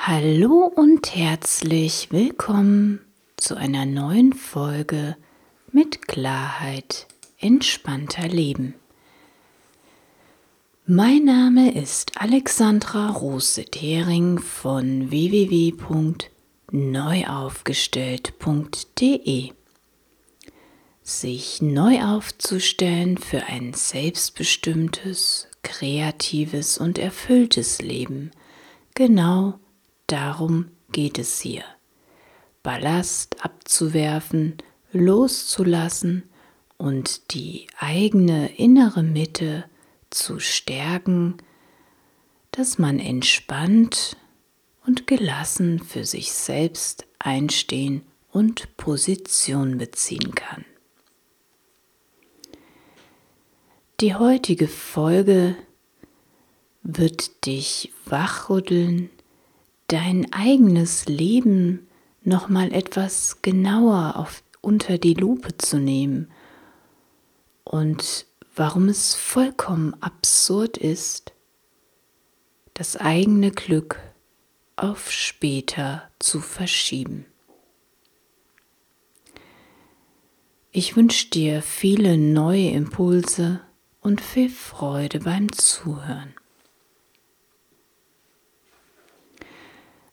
Hallo und herzlich willkommen zu einer neuen Folge mit Klarheit, entspannter Leben. Mein Name ist Alexandra Rose-Thering von www.neuaufgestellt.de. Sich neu aufzustellen für ein selbstbestimmtes, kreatives und erfülltes Leben, genau darum geht es hier. Ballast abzuwerfen, loszulassen und die eigene innere Mitte zu stärken, dass man entspannt und gelassen für sich selbst einstehen und Position beziehen kann. Die heutige Folge wird dich wachrütteln, dein eigenes Leben noch mal etwas genauer auf, unter die Lupe zu nehmen und warum es vollkommen absurd ist, das eigene Glück auf später zu verschieben. Ich wünsche dir viele neue Impulse und viel Freude beim Zuhören.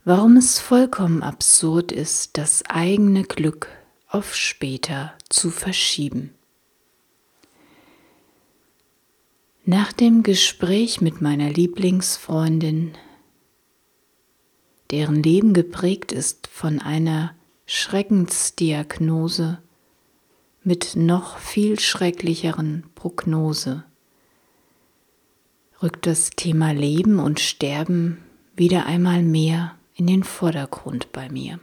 Warum es vollkommen absurd ist, das eigene Glück auf später zu verschieben. Nach dem Gespräch mit meiner Lieblingsfreundin, deren Leben geprägt ist von einer Schreckensdiagnose mit noch viel schrecklicheren Prognose, rückt das Thema Leben und Sterben wieder einmal mehr in den Vordergrund bei mir.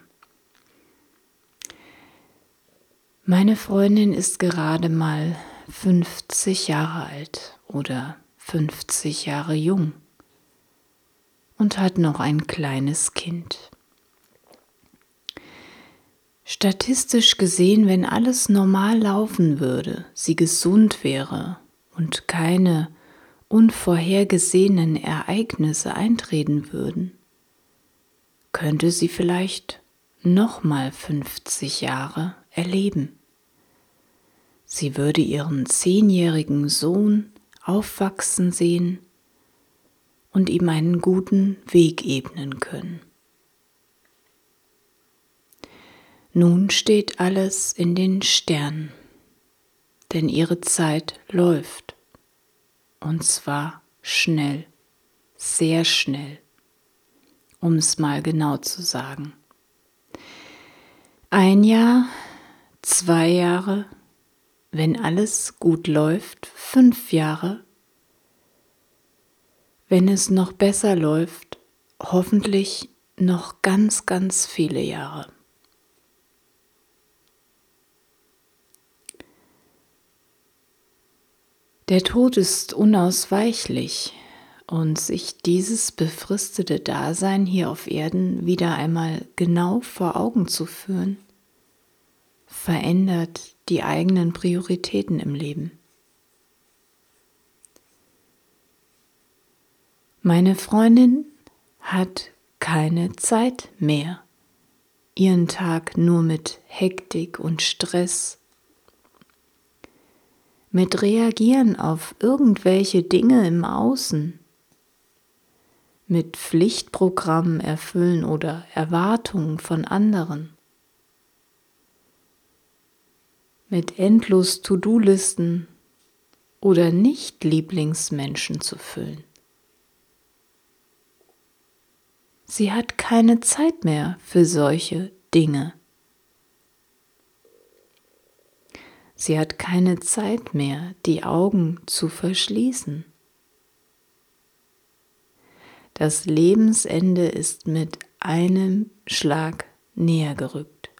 Meine Freundin ist gerade mal 50 Jahre alt oder 50 Jahre jung und hat noch ein kleines Kind. Statistisch gesehen, wenn alles normal laufen würde, sie gesund wäre und keine unvorhergesehenen Ereignisse eintreten würden, könnte sie vielleicht noch mal 50 Jahre erleben. Sie würde ihren zehnjährigen Sohn aufwachsen sehen und ihm einen guten Weg ebnen können. Nun steht alles in den Sternen, denn ihre Zeit läuft, und zwar schnell, sehr schnell um es mal genau zu sagen. Ein Jahr, zwei Jahre, wenn alles gut läuft, fünf Jahre, wenn es noch besser läuft, hoffentlich noch ganz, ganz viele Jahre. Der Tod ist unausweichlich und sich dieses befristete Dasein hier auf Erden wieder einmal genau vor Augen zu führen, verändert die eigenen Prioritäten im Leben. Meine Freundin hat keine Zeit mehr, ihren Tag nur mit Hektik und Stress, mit Reagieren auf irgendwelche Dinge im Außen mit Pflichtprogrammen erfüllen oder Erwartungen von anderen, mit endlos To-Do-Listen oder nicht Lieblingsmenschen zu füllen. Sie hat keine Zeit mehr für solche Dinge. Sie hat keine Zeit mehr, die Augen zu verschließen. Das Lebensende ist mit einem Schlag näher gerückt.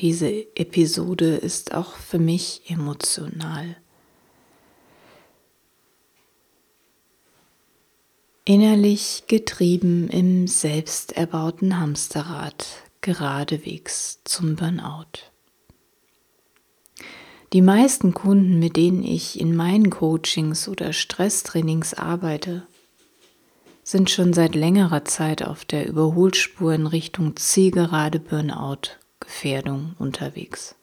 Diese Episode ist auch für mich emotional. Innerlich getrieben im selbsterbauten Hamsterrad geradewegs zum Burnout. Die meisten Kunden, mit denen ich in meinen Coachings oder Stresstrainings arbeite, sind schon seit längerer Zeit auf der Überholspur in Richtung zielgerade Burnout-Gefährdung unterwegs.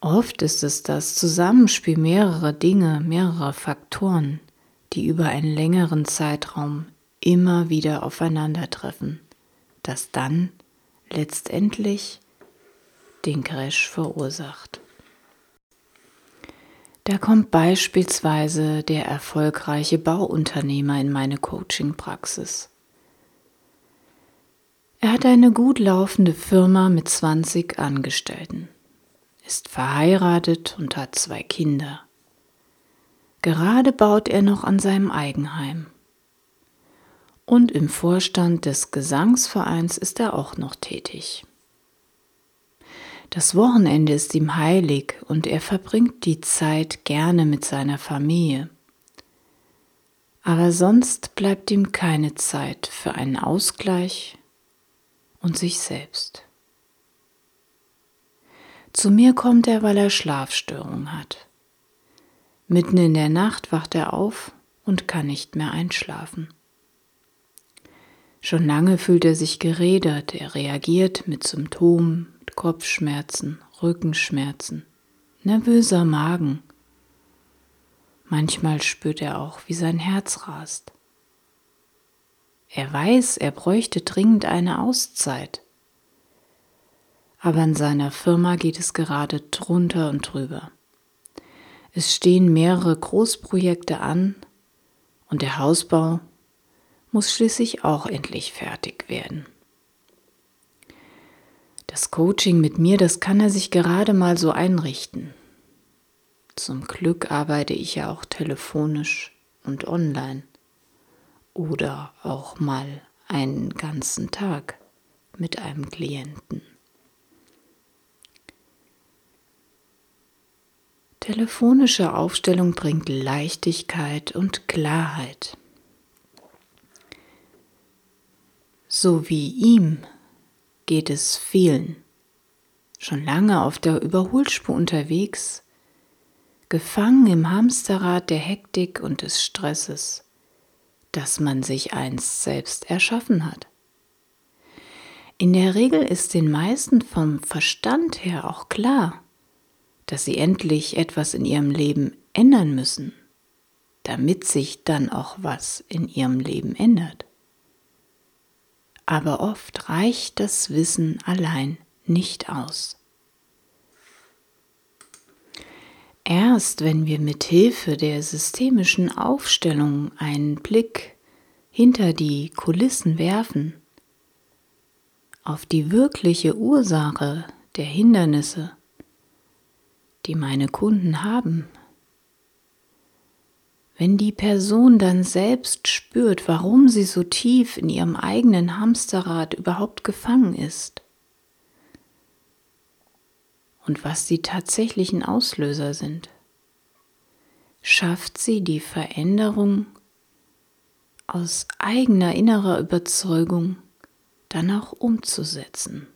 Oft ist es das Zusammenspiel mehrerer Dinge, mehrerer Faktoren, die über einen längeren Zeitraum immer wieder aufeinandertreffen, das dann letztendlich den Crash verursacht. Da kommt beispielsweise der erfolgreiche Bauunternehmer in meine Coaching-Praxis. Er hat eine gut laufende Firma mit 20 Angestellten, ist verheiratet und hat zwei Kinder. Gerade baut er noch an seinem Eigenheim. Und im Vorstand des Gesangsvereins ist er auch noch tätig. Das Wochenende ist ihm heilig und er verbringt die Zeit gerne mit seiner Familie. Aber sonst bleibt ihm keine Zeit für einen Ausgleich und sich selbst. Zu mir kommt er, weil er Schlafstörungen hat. Mitten in der Nacht wacht er auf und kann nicht mehr einschlafen. Schon lange fühlt er sich gerädert, er reagiert mit Symptomen, Kopfschmerzen, Rückenschmerzen, nervöser Magen. Manchmal spürt er auch, wie sein Herz rast. Er weiß, er bräuchte dringend eine Auszeit. Aber in seiner Firma geht es gerade drunter und drüber. Es stehen mehrere Großprojekte an und der Hausbau muss schließlich auch endlich fertig werden. Das Coaching mit mir, das kann er sich gerade mal so einrichten. Zum Glück arbeite ich ja auch telefonisch und online oder auch mal einen ganzen Tag mit einem Klienten. Telefonische Aufstellung bringt Leichtigkeit und Klarheit. So wie ihm geht es vielen, schon lange auf der Überholspur unterwegs, gefangen im Hamsterrad der Hektik und des Stresses, das man sich einst selbst erschaffen hat. In der Regel ist den meisten vom Verstand her auch klar, dass sie endlich etwas in ihrem Leben ändern müssen, damit sich dann auch was in ihrem Leben ändert aber oft reicht das Wissen allein nicht aus. Erst wenn wir mit Hilfe der systemischen Aufstellung einen Blick hinter die Kulissen werfen, auf die wirkliche Ursache der Hindernisse, die meine Kunden haben, wenn die Person dann selbst spürt, warum sie so tief in ihrem eigenen Hamsterrad überhaupt gefangen ist und was die tatsächlichen Auslöser sind, schafft sie die Veränderung aus eigener innerer Überzeugung dann auch umzusetzen.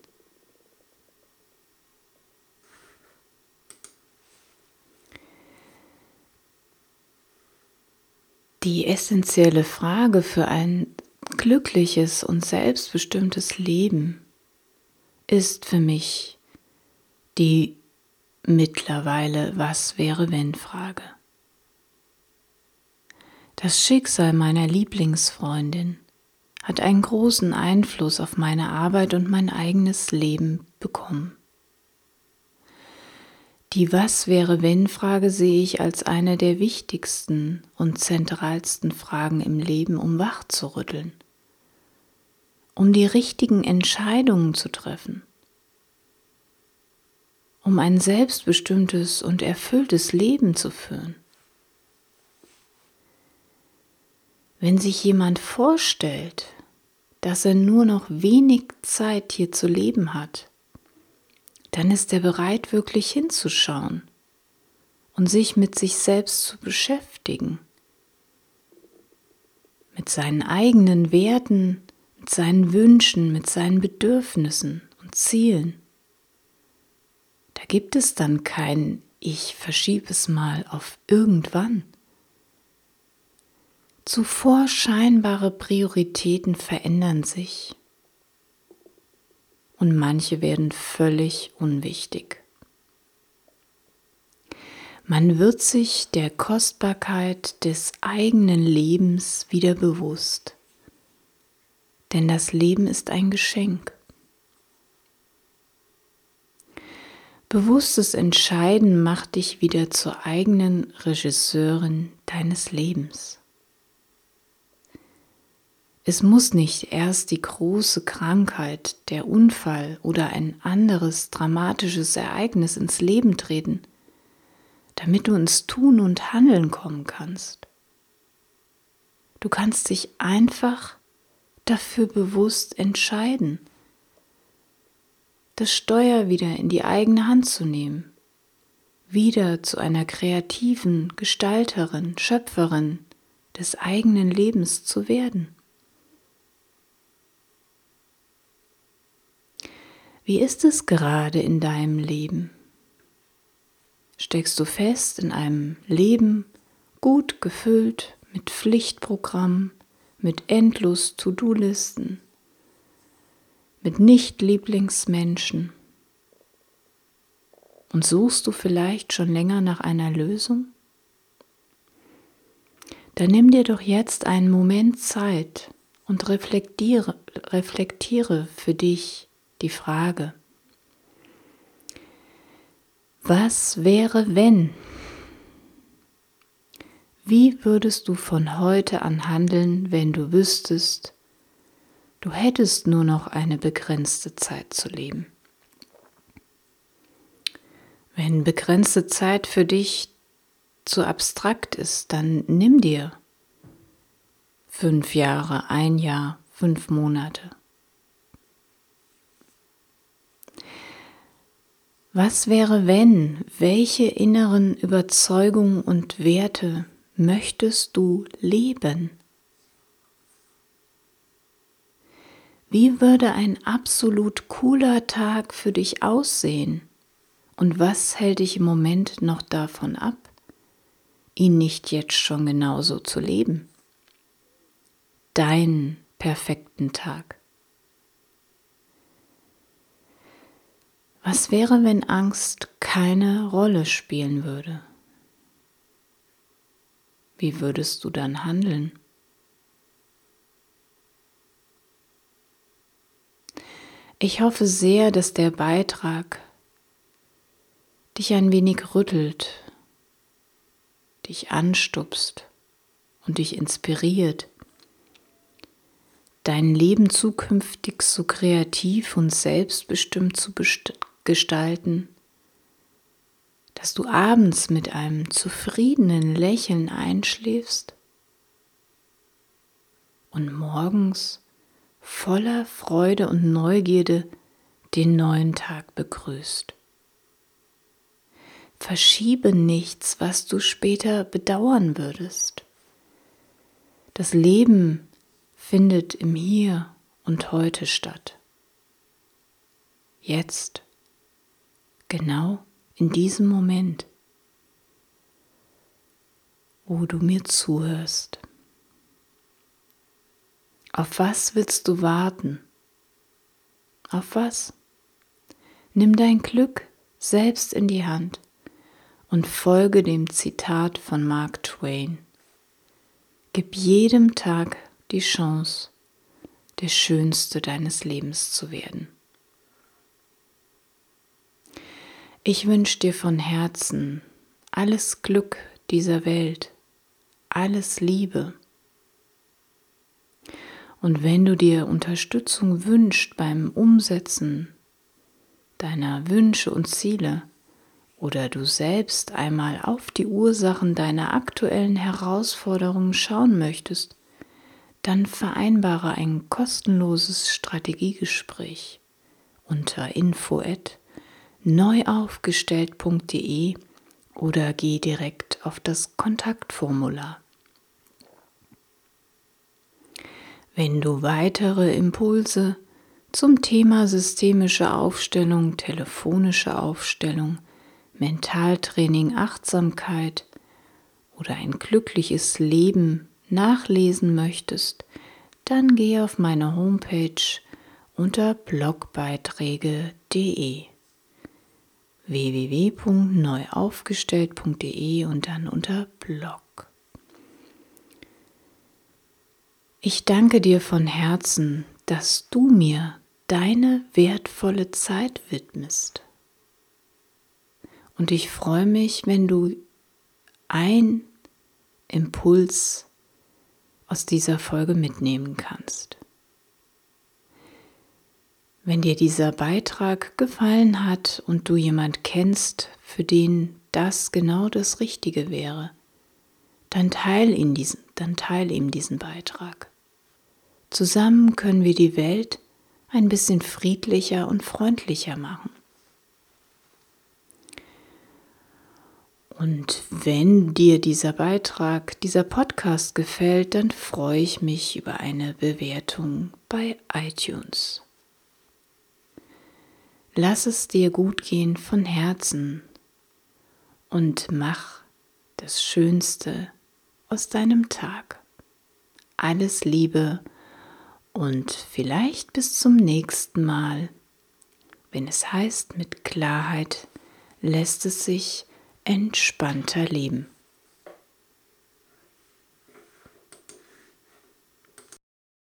Die essentielle Frage für ein glückliches und selbstbestimmtes Leben ist für mich die mittlerweile Was wäre wenn Frage. Das Schicksal meiner Lieblingsfreundin hat einen großen Einfluss auf meine Arbeit und mein eigenes Leben bekommen. Die Was wäre wenn Frage sehe ich als eine der wichtigsten und zentralsten Fragen im Leben, um wach zu rütteln, um die richtigen Entscheidungen zu treffen, um ein selbstbestimmtes und erfülltes Leben zu führen. Wenn sich jemand vorstellt, dass er nur noch wenig Zeit hier zu leben hat, dann ist er bereit, wirklich hinzuschauen und sich mit sich selbst zu beschäftigen, mit seinen eigenen Werten, mit seinen Wünschen, mit seinen Bedürfnissen und Zielen. Da gibt es dann kein Ich verschiebe es mal auf irgendwann. Zuvor scheinbare Prioritäten verändern sich und manche werden völlig unwichtig. Man wird sich der Kostbarkeit des eigenen Lebens wieder bewusst, denn das Leben ist ein Geschenk. Bewusstes Entscheiden macht dich wieder zur eigenen Regisseurin deines Lebens. Es muss nicht erst die große Krankheit, der Unfall oder ein anderes dramatisches Ereignis ins Leben treten – damit du ins Tun und Handeln kommen kannst. Du kannst dich einfach dafür bewusst entscheiden, das Steuer wieder in die eigene Hand zu nehmen, wieder zu einer kreativen Gestalterin, Schöpferin des eigenen Lebens zu werden. Wie ist es gerade in deinem Leben? steckst du fest in einem Leben gut gefüllt mit Pflichtprogrammen, mit endlos To-Do-Listen, mit Nicht-Lieblingsmenschen. Und suchst du vielleicht schon länger nach einer Lösung? Dann nimm dir doch jetzt einen Moment Zeit und reflektiere, reflektiere für dich die Frage, was wäre, wenn? Wie würdest du von heute an handeln, wenn du wüsstest, du hättest nur noch eine begrenzte Zeit zu leben? Wenn begrenzte Zeit für dich zu abstrakt ist, dann nimm dir fünf Jahre, ein Jahr, fünf Monate. Was wäre, wenn? Welche inneren Überzeugungen und Werte möchtest du leben? Wie würde ein absolut cooler Tag für dich aussehen? Und was hält dich im Moment noch davon ab, ihn nicht jetzt schon genauso zu leben? Deinen perfekten Tag. Was wäre, wenn Angst keine Rolle spielen würde? Wie würdest du dann handeln? Ich hoffe sehr, dass der Beitrag dich ein wenig rüttelt, dich anstupst und dich inspiriert, dein Leben zukünftig so kreativ und selbstbestimmt zu gestalten, dass du abends mit einem zufriedenen Lächeln einschläfst und morgens voller Freude und Neugierde den neuen Tag begrüßt. Verschiebe nichts, was du später bedauern würdest. Das Leben findet im Hier und heute statt. Jetzt genau in diesem Moment, wo du mir zuhörst. Auf was willst du warten? Auf was? Nimm dein Glück selbst in die Hand und folge dem Zitat von Mark Twain. Gib jedem Tag die Chance, der Schönste deines Lebens zu werden. Ich wünsche dir von Herzen alles Glück dieser Welt, alles Liebe. Und wenn du dir Unterstützung wünschst beim Umsetzen deiner Wünsche und Ziele oder du selbst einmal auf die Ursachen deiner aktuellen Herausforderungen schauen möchtest, dann vereinbare ein kostenloses Strategiegespräch unter info@ neuaufgestellt.de oder geh direkt auf das Kontaktformular. Wenn du weitere Impulse zum Thema systemische Aufstellung, telefonische Aufstellung, Mentaltraining, Achtsamkeit oder ein glückliches Leben nachlesen möchtest, dann geh auf meine Homepage unter blogbeiträge.de www.neuaufgestellt.de und dann unter Blog. Ich danke dir von Herzen, dass du mir deine wertvolle Zeit widmest. Und ich freue mich, wenn du ein Impuls aus dieser Folge mitnehmen kannst. Wenn dir dieser Beitrag gefallen hat und du jemand kennst, für den das genau das Richtige wäre, dann teil ihn diesen, dann teil ihm diesen Beitrag. Zusammen können wir die Welt ein bisschen friedlicher und freundlicher machen. Und wenn dir dieser Beitrag, dieser Podcast gefällt, dann freue ich mich über eine Bewertung bei iTunes. Lass es dir gut gehen von Herzen und mach das Schönste aus deinem Tag. Alles Liebe und vielleicht bis zum nächsten Mal, wenn es heißt, mit Klarheit lässt es sich entspannter leben.